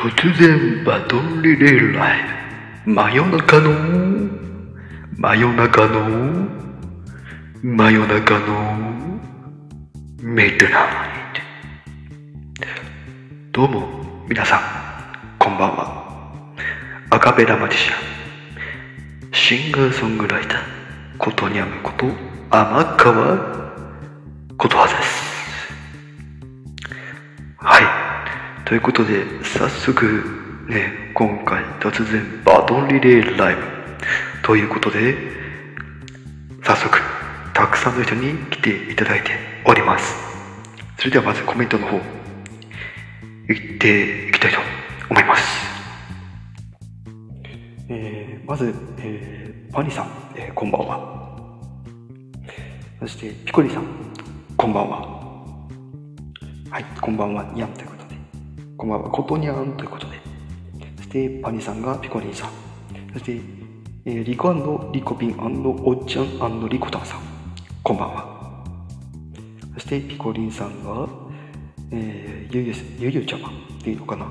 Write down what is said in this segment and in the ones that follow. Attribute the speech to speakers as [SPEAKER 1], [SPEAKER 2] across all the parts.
[SPEAKER 1] 突然バトンリレーライブ真夜中の真夜中の真夜中のミッドナイトどうも皆さんこんばんは。アカペラマジシャン。シンガーソングライターことにゃむこと天川ことはです。ということで早速ね今回突然バトンリレーライブ。ということで早速たくさんの人に来ていただいております。それではまずコメントの方いっていきたいと思います。えー、まず、えー、パニさん、えー、こんばんは。そしてピコリさんこんばんは。はいこんばんは。にゃんということでこんばんは。ことにゃんということで。そしてパニさんがピコリンさん。そしてえー、リコリコピンおっちゃんリコタンさん。こんばんは。そしてピコリンさんが、えー、ゆゆゆゆちゃまっていうのかな。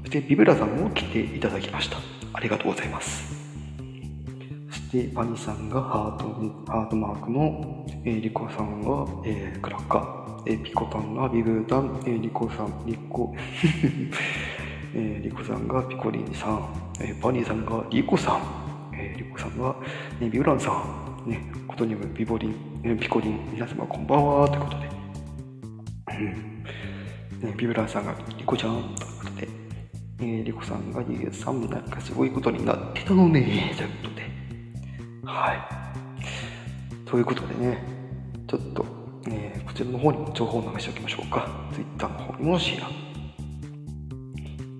[SPEAKER 1] そしてビブラさんも来ていただきました。ありがとうございます。そしてパニさんがハートハートマークの、えー、リコさんが、えー、クラッカー、えー、ピコタンがビブータン、えー、リコさんリコ。えー、リコさんがピコリンさん、えー、パニーさんがリコさん、えー、リコさんが、えー、ビブランさん、ね、ことにもビボリン、えピコリン、皆様こんばんは、ということで。うん。ね、ビブランさんが、リコちゃん、ということで。えー、リコさんが、ゆうさん、なんかすごいことになってたのね、ということで。はい。ということでね、ちょっと、ちらの方にも情報を流しておきましょうか。Twitter の方にもシェア。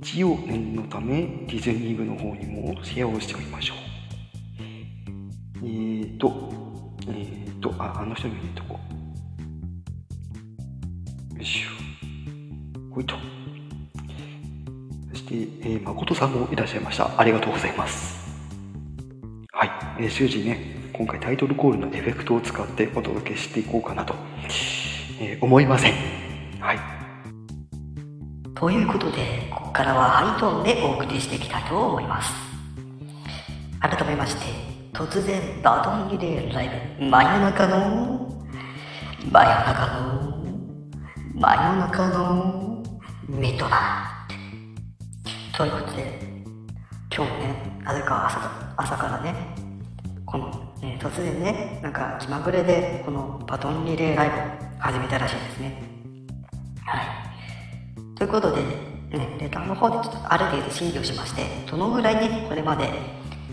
[SPEAKER 1] 一応念のため、ディズニー部の方にもシェアをしておきましょう。えーと、えーと、あ、あの人に入れとこう。よいしょ。ほいと。そして、えー、誠さんもいらっしゃいました。ありがとうございます。はい。えー、終始ね、今回タイトルコールのエフェクトを使ってお届けしていこうかなと、えー、思いません。はい。
[SPEAKER 2] ということで、ここからはハイトーンでお送りしていきたいと思います。改めまして、突然バトンリレーライブ真夜中の真夜中の真夜中のミッドナイトということで今日ねなぜか朝朝からねこの、ね、突然ねなんか気まぐれでこのバトンリレーライブ始めたらしいですね。はい。ということでね、レターの方でちょっとある程度審議をしまして、どのぐらいね、これまで、はい、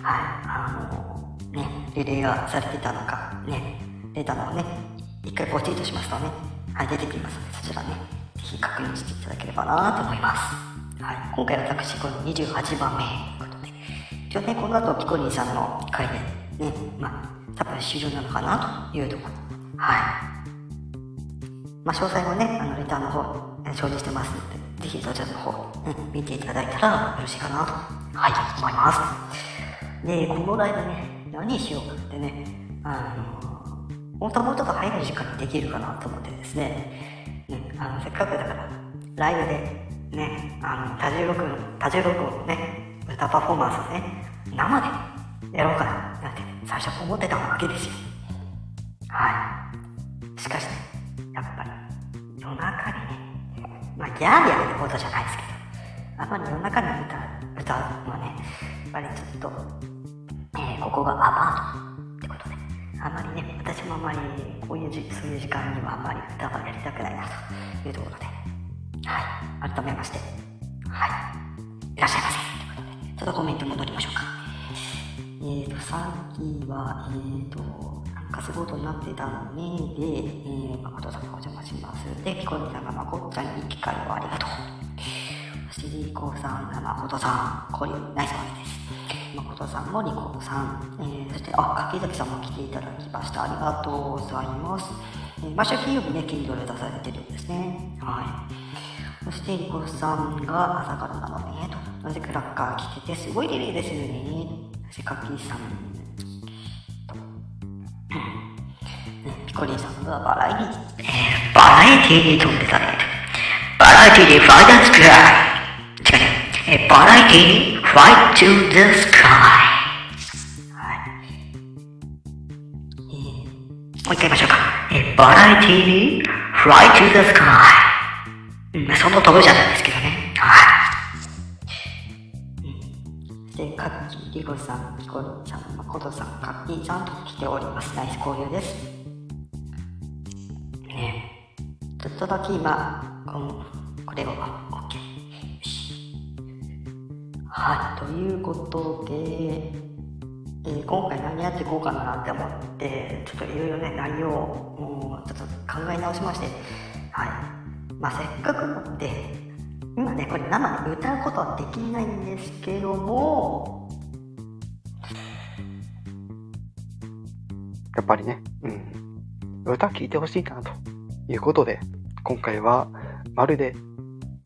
[SPEAKER 2] あのね、リレーがされてたのか、ね、出たのをね、一回ポチッとしますとね、はい、出てきますので、そちらね、ぜひ確認していただければなと思います。はい、今回私、この28番目ということで、一応ね、この後、ピコリンさんの回で、ね、まあ、多分終了なのかなというところはい。まあ、詳細もね、あの、レターの方、表示してますので、ぜひそちらの方、ね、見ていただいたらよろしいかなと、はい、思います。で、このライブね、何しようかってね、あの、本当はもうちょっと早い時間にできるかなと思ってですね、ねあのせっかくだから、ライブで、ね、あの、多重録音、多重録音ね、歌パフォーマンスをね、生でやろうかな、なんて最初思ってたわけですよ。はい。しかしね、やっぱり、夜中にね、まあ、ギャーギャーってことじゃないですけど、あんまり夜中に歌、歌うのはね、やっぱりちょっと、えー、ここがアパートってことで、あまりね、私もあまりこういうじそういう時間にはあんまり歌はやりたくないなというところで、はい、改めまして、はい、いらっしゃいませということで、ちょっとコメント戻りましょうか。えーと、さっきは、えーと、なんかすごいことになってたのね、で、えー、誠さんがお邪魔します。で、ピコリさんがまこっちゃんに機会をありがとう。そして、リコさんが誠さん、これナイスコメントです。誠さんもリコさん、えー、そして、あ、柿崎さんも来ていただきました。ありがとうございます。えー、毎週金曜日ね、筋トレ出されてるんですね。はい。そして、リコさんが朝からなのね、と。なぜクラッカー来てて、すごいリレーですよね。せっかく聞いたのに。ピコリンさんはバラエティ、バラエティに飛んでたね。バラエティにファイタースクライ。違うね。バラエティにファイトゥーザスカイ。はい。もう一回言いましょうか。バラエティにファイトゥーザスカイ。その飛ぶじゃないですけどね。リコさん、ピコリちゃん、マコトさん、カッキーちゃんと来ております。ナイス交流です。ねえ、ちょっとだけ今、このこれを、あ OK。よし。はい、ということで、えー今回何やっていこうかなって思って、ちょっといろいろね、内容をもうちょっと考え直しまして、はい。まあ、せっかくので、今ね、これ生で歌うことはできないんですけども、
[SPEAKER 1] やっぱりね、うん、歌聴いてほしいなということで、今回はまるで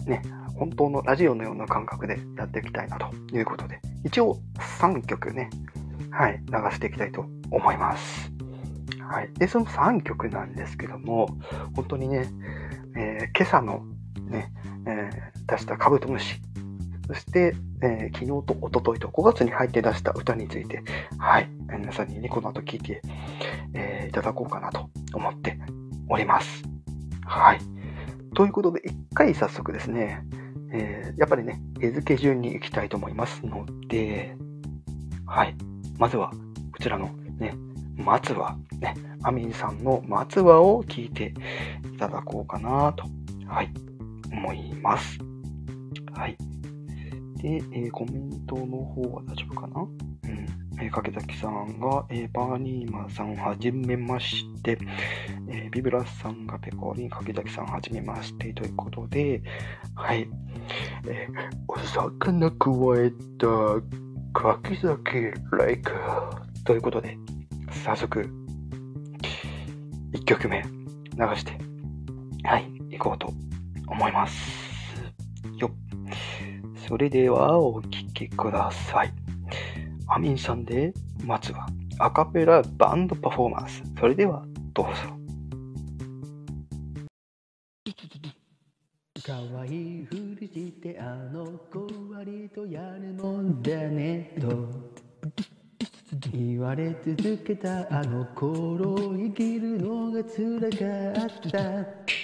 [SPEAKER 1] ね、本当のラジオのような感覚でやっていきたいなということで、一応3曲ね、はい、流していきたいと思います。はい。で、その3曲なんですけども、本当にね、えー今朝のね、えー出したカブトムシ、そして、えー昨日と一昨日と5月に入って出した歌について、はい、皆さんにね、この後聞いて、えーいただこうかなと思っております。はい。ということで、一回早速ですね、えーやっぱりね、絵付け順に行きたいと思いますので、はい。まずは、こちらのね、松は、ね、アミンさんの松はを聞いていただこうかなと、はい、思います。はい。で、えーコメントの方は大丈夫かな？うん。えー、かけたきさんが、えーバーニーマさんはじめまして、えービブラスさんがペコリン、かけたきさんはじめましてということで、はい。えーお魚くわえた柿崎ライクということで、早速、1曲目流して、はい、行こうと思います。よっ。それではお聴きください。アミンさんで、まずはアカペラバンドパフォーマンス。それでは、どうぞ。
[SPEAKER 3] かわいいふりしてあの子割とやるもんだねと言われ続けたあの頃生きるのが辛かった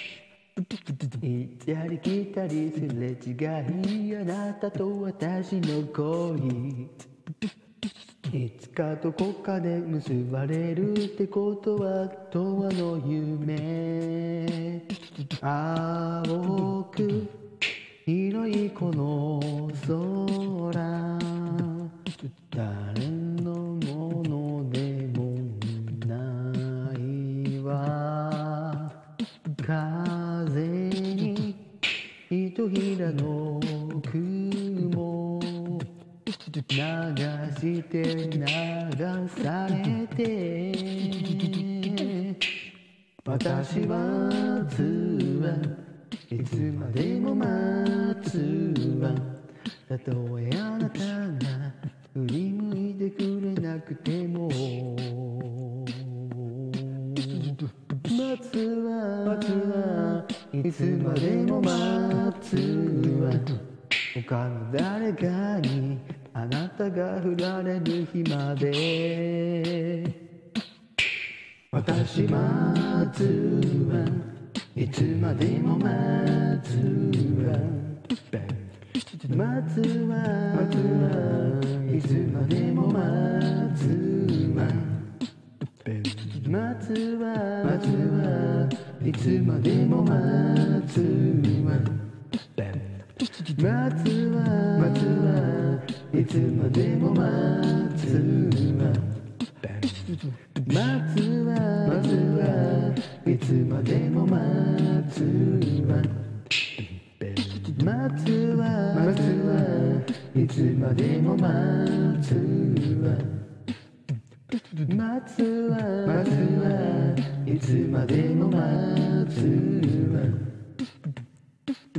[SPEAKER 3] 行ったり来たりすれ違いあなたと私の恋いつかどこかで結ばれるってことは永遠の夢。青く広いこの空。誰のものでひとひらの雲流して流されて私はつはいつまでも待つわ。たとえあなたが振り向いてくれなくてもつまでも待つわ。他の誰かにあなたが振られる日まで。私待つわ。いつまでも待つわ。待つわ。待つわいつまでも待つわ。待つわ。待ついつまでも待りは。祭ははいつまでも祭りは。祭ははいつまでも祭りは。祭ははいつまでも祭りは祭は。いつまでも待つわ。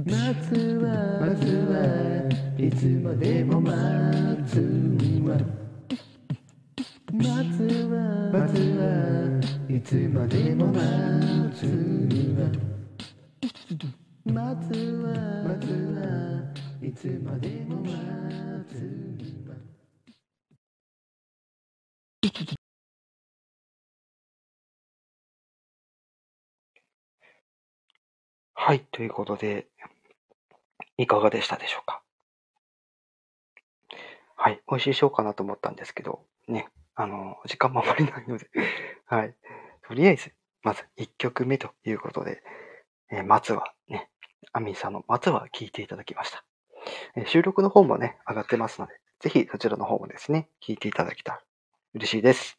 [SPEAKER 3] 待つわ。待つわ。いつまでも待つわ。待つわ。待つわ。いつまでも待つわ。待つわ。待つわ。いつまでも待つは
[SPEAKER 1] い、ということで、いかがでしたでしょうか？はい、美味しいしようかなと思ったんですけど、ね、あの、時間もあまりないので、はい、とりあえず、まず1曲目ということで、えー松はね、アミンさんの松は聴いていただきました。え収録の方もね、上がってますので、ぜひそちらの方もですね、聴いていただけたら嬉しいです。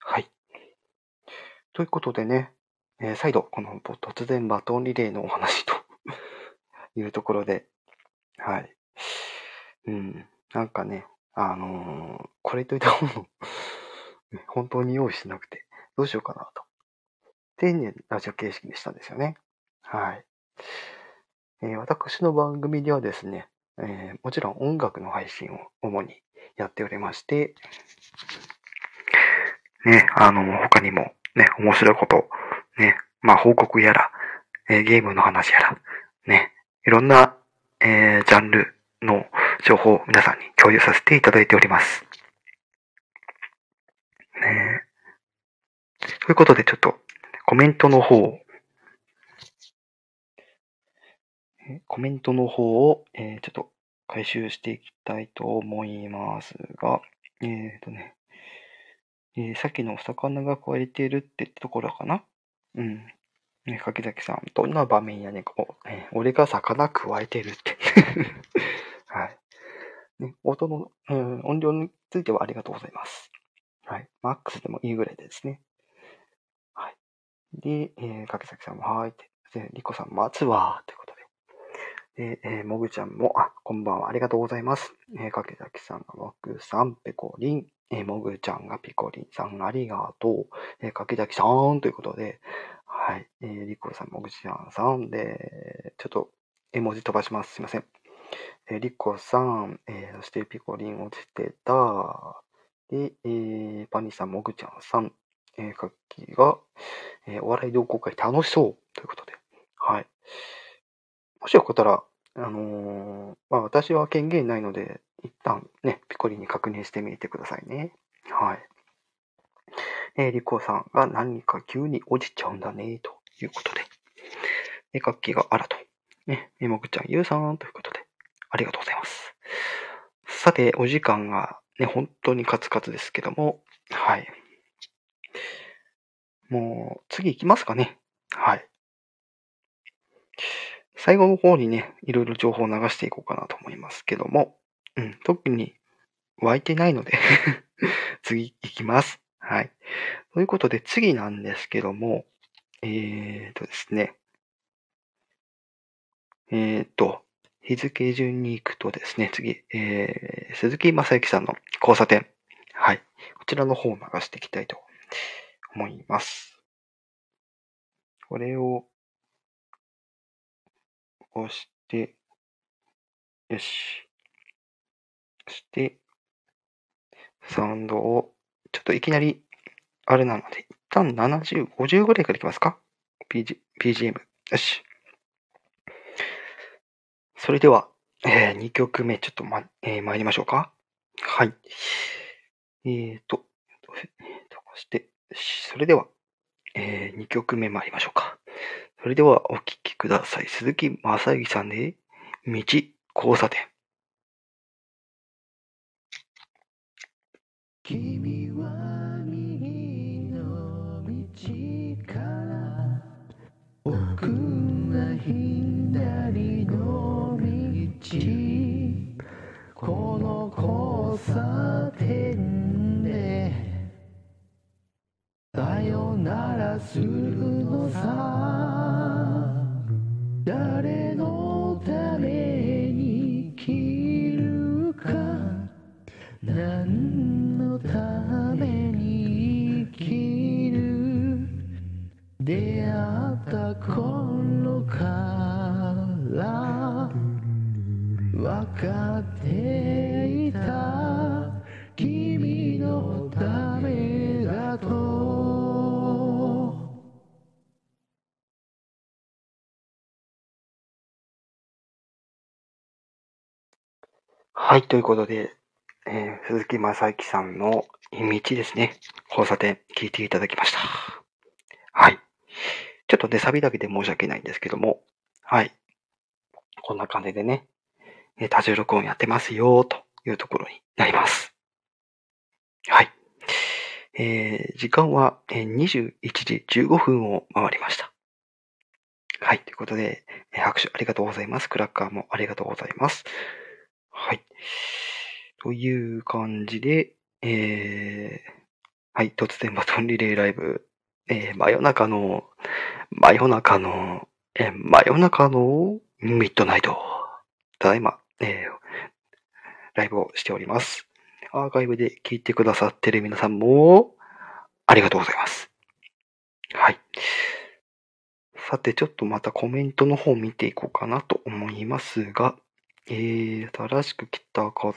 [SPEAKER 1] はい。ということでね、えー再度、この突然バトンリレーのお話と いうところで、はい。うん、なんかね、あのーこれといったもの 本当に用意してなくて、どうしようかなと。丁寧にラジオ形式にしたんですよね。はい。えー私の番組ではですね、えーもちろん音楽の配信を主にやっておりまして、ね、あの、他にもね、面白いこと、ね、まあ報告やら、えーゲームの話やら、ね、いろんな、えージャンルの情報を皆さんに共有させていただいております。ね。ということでちょっとコメントの方を、コメントの方を、えーちょっと回収していきたいと思いますが、えっ、とね、えーさっきのお魚が壊れているってところかな。うん。ね、柿崎さん、どんな場面やねん、おえ俺が魚くわえてるって。はい。ね、音の、うん、音量についてはありがとうございます。はい。マックスでもいいぐらいですね。はい。で、えー、柿崎さんも、はーいって。で、リコさん、待つわーってこと。えーもぐちゃんも、あ、こんばんは、ありがとうございます。えー、柿崎さんが、わくさん、ペコリン、えーもぐちゃんがピコリンさん、ありがとう。えー、柿崎さんということで、はい。えー、リコさん、もぐちゃんさんで、ちょっと絵文字飛ばします。すいません。えー、リコさん、えーそしてピコリン落ちてた。で、えーパニさん、もぐちゃんさん、えー、カッキーが、えーお笑い同好会楽しそうということで、はい。もしよかったら、あのーまあ、私は権限ないので、一旦ね、ピコリンに確認してみてくださいね。はい。えー、リコさんが何か急に落ちちゃうんだね、ということで。えー、カッキーがあらと。ね、えーもぐちゃん、ゆうさんということで、ありがとうございます。さて、お時間がね、本当にカツカツですけども、はい。もう、次行きますかね。はい。最後の方にね、いろいろ情報を流していこうかなと思いますけども、うん、特に湧いてないので 次行きます。はい。ということで、次なんですけども、えーとですね、えーと、日付順に行くとですね、次、えー、鈴木正幸さんの交差点。はい。こちらの方を流していきたいと思います。これを押して、よし。そして、サウンドを、ちょっといきなり、あれなので、一旦70、50ぐらいからいきますか ?PG、BGM。よし。それでは、え2曲目、ちょっとま、えー参りましょうか。はい。えーと、えーと、そして、それでは、え2曲目参りましょうか。それではお聴きください。鈴木正幸さんで、道、交差点。
[SPEAKER 3] 君は右の道から僕は左の道この交差点でさよならするのさ誰のために生きるか何のために生きる。出会った頃から分かっていた。
[SPEAKER 1] はい、ということで、えー鈴木正幸さんの道ですね。交差点、聞いていただきました。はい。ちょっとね、サビだけで申し訳ないんですけども、はい。こんな感じでね、えー多重録音やってますよ、というところになります。はい。えー時間は、えー21時15分を回りました。はい。ということで、えー拍手ありがとうございます。クラッカーもありがとうございます。はい。という感じで、えー、はい。突然バトンリレーライブ、えー真夜中の、真夜中の、えー真夜中のミッドナイト。ただいま、えーライブをしております。アーカイブで聞いてくださってる皆さんも、ありがとうございます。はい。さて、ちょっとまたコメントの方見ていこうかなと思いますが、えー、新しく来た方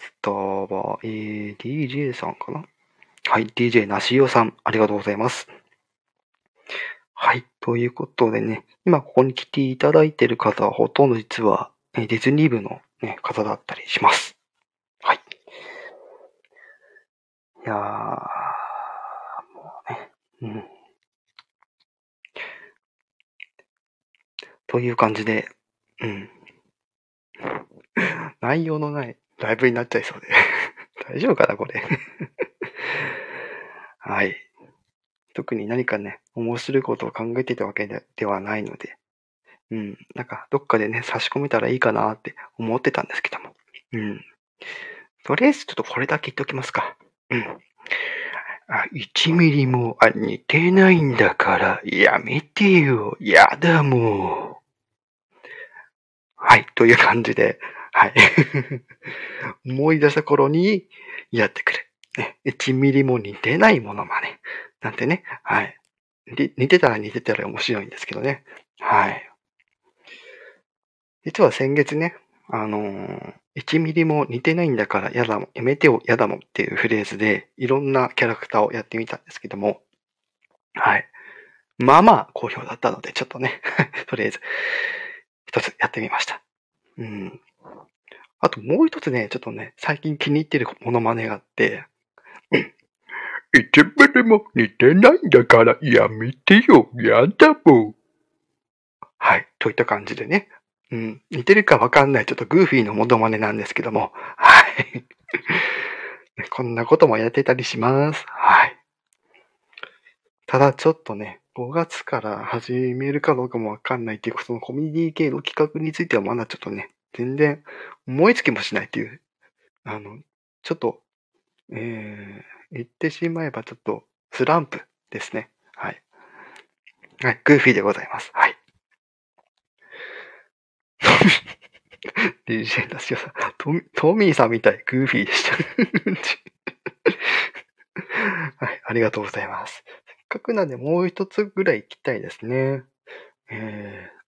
[SPEAKER 1] は、えー、DJ さんかな？はい、DJ なしおさん、ありがとうございます。はい、ということでね、今ここに来ていただいている方はほとんど実は、えーディズニー部の、ね、方だったりします。はい。いやー、もうね、うん。という感じで、うん。内容のないライブになっちゃいそうで。大丈夫かな、これ。はい。特に何かね、面白いことを考えてたわけではないので、うん。なんか、どっかでね、差し込めたらいいかなって思ってたんですけども。うん。とりあえずちょっとこれだけ言っておきますか。うん。あ、1ミリもあ似てないんだから、やめてよ。やだもう。はい。という感じで、はい。思い出した頃にやってくる。ね、1ミリも似てないものまね。なんてね。はい。似てたら似てたら面白いんですけどね。はい。実は先月ね、あのー1ミリも似てないんだからやだも、やめてよ、やだもっていうフレーズで、いろんなキャラクターをやってみたんですけども、はい。まあまあ好評だったので、ちょっとね、とりあえず、一つやってみました。うん。あともう一つね、ちょっとね、最近気に入ってるモノマネがあって、1ミリも似てないんだからやめてよ、やだもん。はい。といった感じでね、うん、似てるかわかんない、ちょっとグーフィーのモノマネなんですけども、はい。こんなこともやってたりします。はい。ただちょっとね、5月から始めるかどうかもわかんないっていう、そのコミュニティ系の企画についてはまだちょっとね、全然思いつきもしないっていう、あの、ちょっと、えー、言ってしまえばちょっとスランプですね。はい。はい、グーフィーでございます。はい。DJ だしさん、トミトミーさんみたい、グーフィーでした。はい、ありがとうございます。せっかくなんでもう一つぐらい行きたいですね。えー、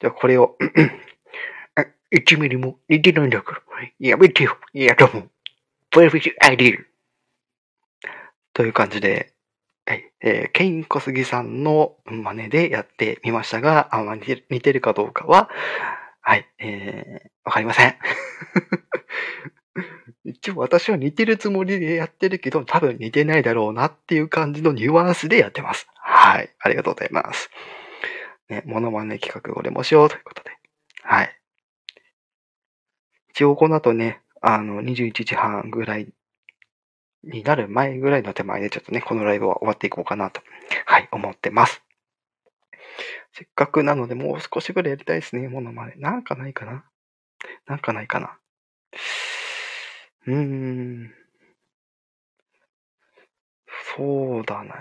[SPEAKER 1] じゃあこれを、1ミリも似てないんだから、やめてよ、やだもん。Perfect idea. という感じで、はい、えー、ケイン小杉さんの真似でやってみましたが、あんまあ似てるかどうかは、はい、えー、わかりません。一応私は似てるつもりでやってるけど、多分似てないだろうなっていう感じのニュアンスでやってます。はい。ありがとうございます。ね、モノマネ企画俺もしようということで。はい。一応この後ね、あの、21時半ぐらいになる前ぐらいの手前でちょっとね、このライブは終わっていこうかなと、はい、思ってます。せっかくなので、もう少しぐらいやりたいですね、モノマネ。なんかないかな？なんかないかな？うーん。そうだな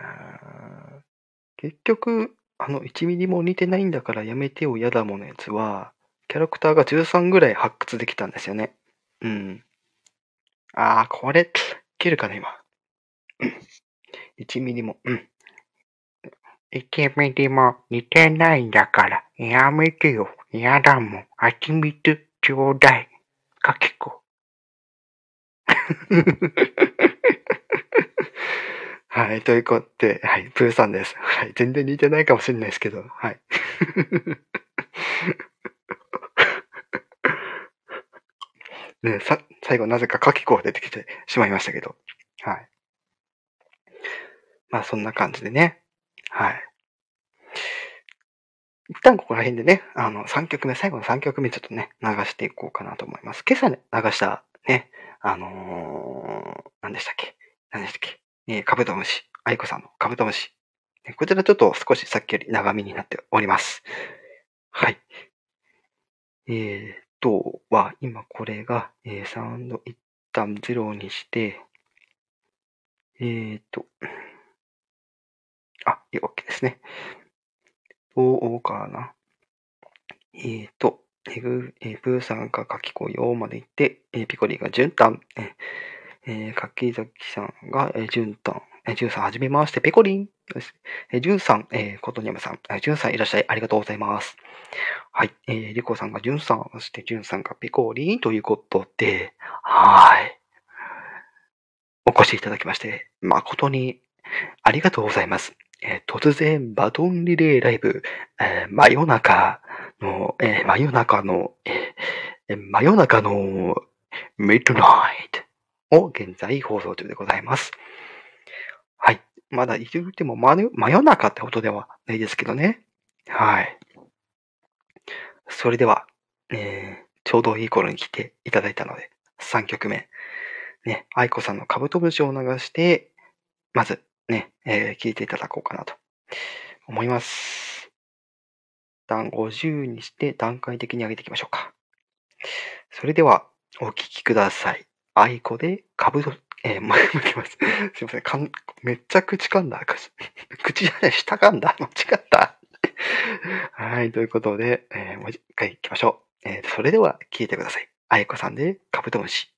[SPEAKER 1] 結局、あの、1ミリも似てないんだからやめてよ、やだものやつは、キャラクターが13ぐらい発掘できたんですよね。うん。ああ、これ、いけるかな、今。1ミリも、うん。1ミリも似てないんだから、やめてよ。やだもん。蜂蜜ちょうだい。かけこ。はい、ということで、はい、プーさんです。はい、全然似てないかもしれないですけど、はい。ね、さ、最後なぜかカキコが出てきてしまいましたけど。はい。まあそんな感じでね。はい。一旦ここら辺でね、あの、3曲目、最後の3曲目ちょっとね、流していこうかなと思います。今朝ね、流したね、あのー、何でしたっけ？何でしたっけ？えー、カブトムシ。愛子さんのカブトムシ。こちらちょっと少しさっきより長めになっております。はい。えーとは、今これが、えーサウンド一旦ゼロにして、えーと、あ、いい、OK ですね。どうかな。えーと、えぐ、えー、プーさんが書きこようまで行って、えーピコリが順単、えーえー、柿崎さんが、え、順単、えー、じゅんさんはじめまして、ペコリン。えー、じゅんさん、えー、ことにゃむさん、えー、じゅんさんいらっしゃい、ありがとうございます。はい。えー、リコさんがじゅんさん、そしてじゅんさんがピコリンということで、はい。お越しいただきまして、誠にありがとうございます。えー突然、バトンリレーライブ、えー真夜中の、えー真夜中の、え真夜中のミッドナイトを現在放送中でございます。はい。まだ言っても真夜真夜中ってことではないですけどね。はい。それでは、えーちょうどいい頃に来ていただいたので、3曲目。ね、愛子さんのカブトムシを流して、まず、ね、えー聞いていただこうかなと思います。一旦50にして段階的に上げていきましょうか。それでは、お聞きください。愛子でカブト、えー、もう一回いきます。すいません。かんめっちゃ口噛んだ。口じゃない、舌噛んだ。間違った。はい、ということで、えーもう一回行きましょう。えーそれでは聞いてください。あいこさんでカブトムシ。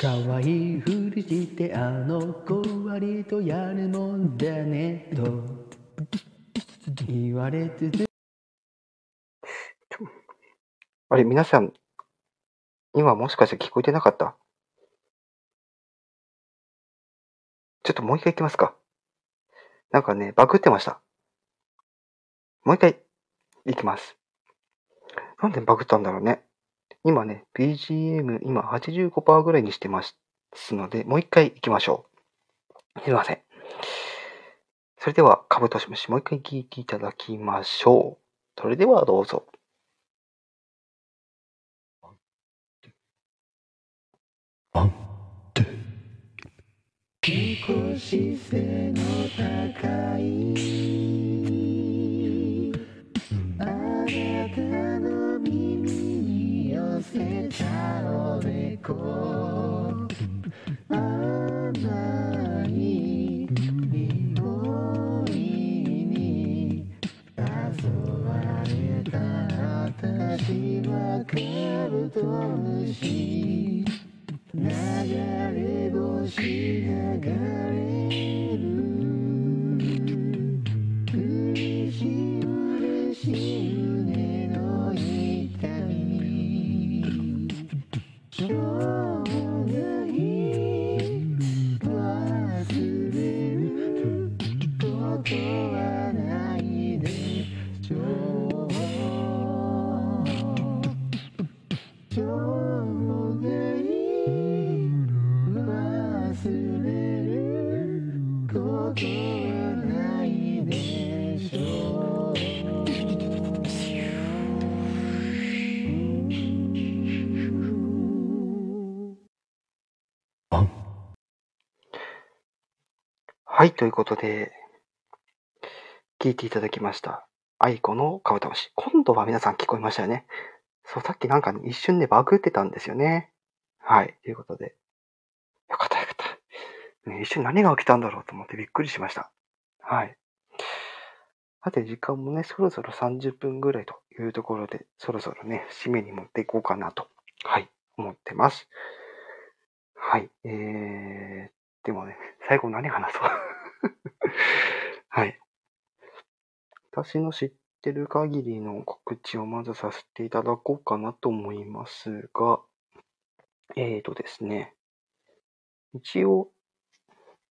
[SPEAKER 3] 可愛いふりしてあの子割とやるもんだねと言われてて
[SPEAKER 1] あれ、皆さん、今もしかして聞こえてなかった？ちょっともう一回行きますか？なんかね、バグってました。もう一回行きます。なんでバグったんだろうね。今ね、BGM 今85%ぐらいにしてますので、もう一回行きましょう。すいません。それでは、カブトシムシもう一回聞いていただきましょう。それではどうぞ。
[SPEAKER 3] 少し背の高いせたおでこ甘い匂いに誘われた私はカブトムシ流れ星流れる。はないでしょうしょうがない忘れることはないでしょう。
[SPEAKER 1] はい、ということで、聞いていただきました。愛子の顔倒し。今度は皆さん聞こえましたよね。そう、さっきなんか、一瞬でバグってたんですよね。はい、ということで。よかった、よかった。ね、一瞬何が起きたんだろうと思ってびっくりしました。はい。さて、時間もね、そろそろ30分ぐらいというところで、そろそろね、締めに持っていこうかなと、はい、思ってます。はい、えー、でもね、最後何話そう。はい。私の知ってる限りの告知をまずさせていただこうかなと思いますが、えーとですね、一応、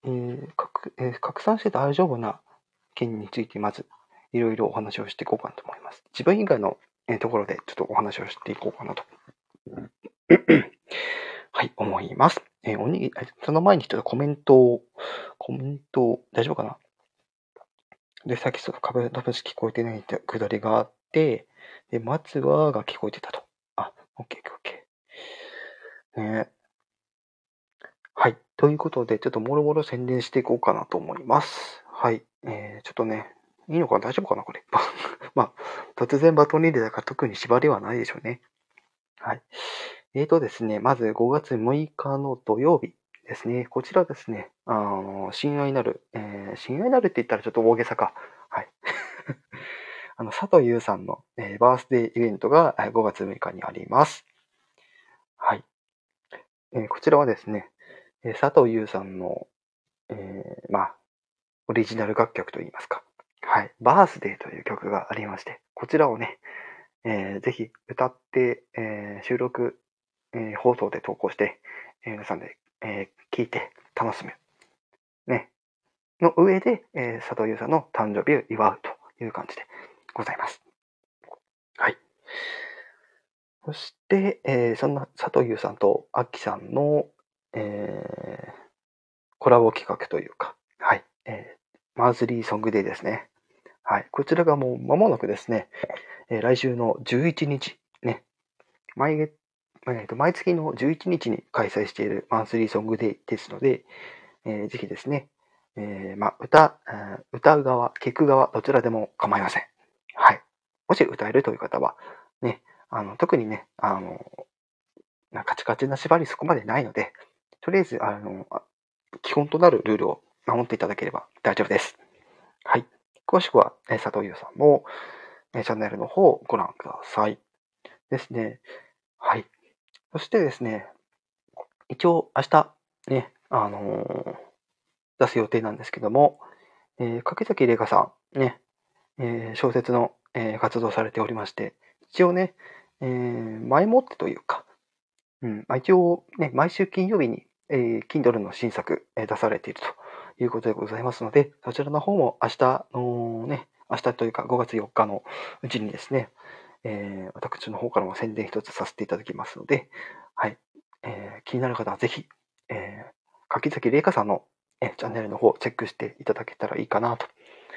[SPEAKER 1] えー拡えー拡散して大丈夫な件についてまずいろいろお話をしていこうかなと思います。自分以外の、えところでちょっとお話をしていこうかなと。はい、思います。えーおにぎり、その前にちょっとコメントを、コメントを、大丈夫かな？で、さっきちょっと株株式聞こえてないってくだりがあって、で、松はが聞こえてたと。あ、オッケーオッケー。ねはい。ということで、ちょっともろもろ宣伝していこうかなと思います。はい。えー、ちょっとね、いいのかな？大丈夫かな？これ。まあ、突然バトンリレーだから特に縛りはないでしょうね。はい。えーとですね、まず5月6日の土曜日ですね。こちらですね、あの、親愛なる、えー、親愛なるって言ったらちょっと大げさか。はい。あの、佐藤優さんの、えーバースデーイベントが5月6日にあります。はい。えーこちらはですね、え佐藤優さんの、えーまあ、オリジナル楽曲といいますか。はい。バースデーという曲がありまして、こちらをね、えーぜひ歌って、え収録、え放送で投稿して、えー皆さんで、えー聞いて楽しむ。ね。の上で、えー佐藤優さんの誕生日を祝うという感じでございます。はい。そして、えーそんな佐藤優さんとアキさんの、えーコラボ企画というか、はい。えーマンスリーソングデーですね。はい。こちらがもう間もなくですね、えー来週の11日、ね、毎月、えーと毎月の11日に開催しているマンスリーソングデーですので、えーぜひですね、えーま、歌、歌う側、聞く側、どちらでも構いません。はい。もし歌えるという方は、ね、あの、特にね、あの、カチカチな縛りそこまでないので、とりあえず、あの、基本となるルールを守っていただければ大丈夫です。はい。詳しくは、え佐藤優さんの、チャンネルの方をご覧ください。ですね。はい。そしてですね、一応明日、ね、あのー出す予定なんですけども、えー、柿崎玲香さん、ね、えー小説の、えー活動されておりまして、一応ね、え前もってというか、うん、まあ、一応ね、毎週金曜日に、えー Kindle の新作、え出されているということでございますので、そちらの方も明日のね、明日というか5月4日のうちにですね、えー私の方からも宣伝一つさせていただきますので、はい、えー気になる方はぜひ、えー柿崎玲香さんの、えーチャンネルの方をチェックしていただけたらいいかなと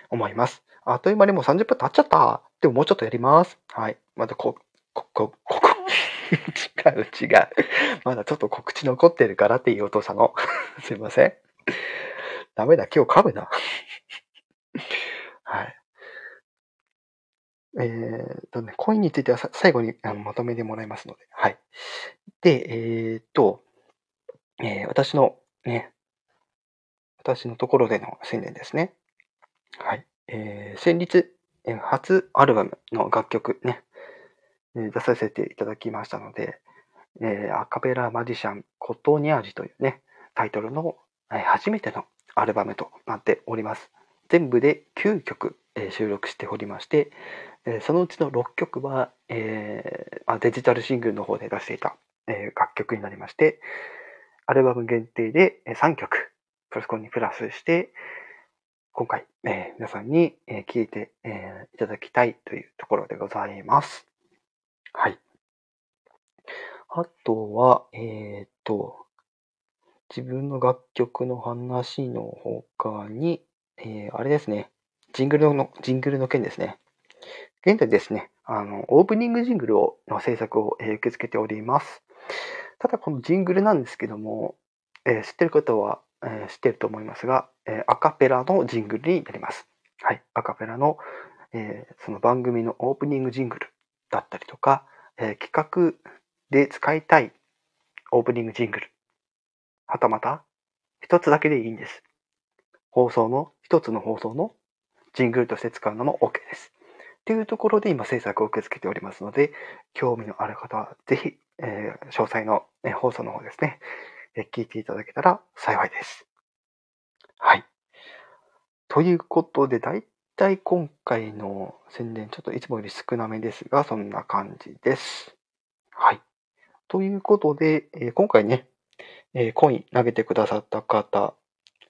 [SPEAKER 1] 思います。あっという間にもう30分経っちゃった。でももうちょっとやります。はい。またこ、こ、こ、こ、こ、違う違う。まだちょっと告知残ってるからって言おうとしたの。すいません。ダメだ、今日噛むな。はい。えーとね、コインについては最後にあのまとめてもらいますので。はい。で、えーっと、えー私のね、私のところでの宣伝ですね。はい。えー先日、初アルバムの楽曲ね、出させていただきましたので、えーアカペラマジシャンコトニャージというね、タイトルの、初めてのアルバムとなっております。全部で9曲、えー収録しておりまして、えそのうちの6曲は、えー、デジタルシングルの方で出していたえ楽曲になりまして、アルバム限定で3曲、プラスコンにプラスして、今回、えー皆さんに聴いてえいただきたいというところでございます。はい。あとは、えっと、自分の楽曲の話の他に、えあれですね、ジングルの、ジングルの件ですね。現在ですね、あの、オープニングジングルを、の制作を、え受け付けております。ただ、このジングルなんですけども、え知ってる方は、え知ってると思いますが、えアカペラのジングルになります。はい。アカペラの、えその番組のオープニングジングルだったりとか、え企画で使いたいオープニングジングル、はたまた一つだけでいいんです。放送の、一つの放送のジングルとして使うのも OK です。というところで今制作を受け付けておりますので、興味のある方はぜひ、えー詳細の、え放送の方ですね、え聞いていただけたら幸いです。はい。ということで、だいたい今回の宣伝、ちょっといつもより少なめですが、そんな感じです。はい。ということで、えー今回ね、えーコイン投げてくださった方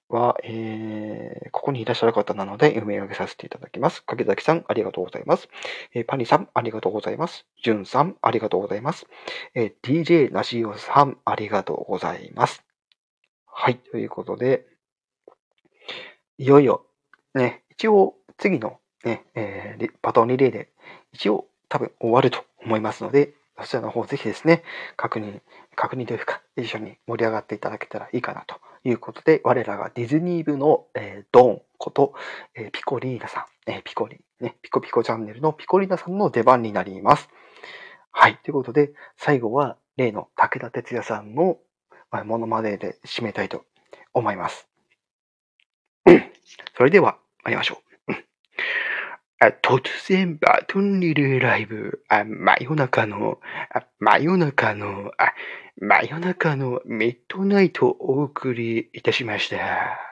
[SPEAKER 1] は、えーにいらっしゃる方なので、読み上げさせていただきます。柿崎さん、ありがとうございます。えーパニさん、ありがとうございます。ジュンさん、ありがとうございます。えー DJ なしおさん、ありがとうございます。はい、ということで、いよいよ、ね、一応次のね、えーバトンリレーで、一応多分終わると思いますので、そちらの方ぜひですね、確認、確認というか、一緒に盛り上がっていただけたらいいかなということで、我らがディズニー部の、えードンこと、えーピコリーナさん、えーピコリ、ね、ピコピコチャンネルのピコリーナさんの出番になります。はい。ということで、最後は例の武田鉄矢さんのまあモノマネで締めたいと思います。それでは、参りましょう。突然バトンリレーライブ、あ真夜中の、あ真夜中の、あ真夜中のミッドナイトをお送りいたしました。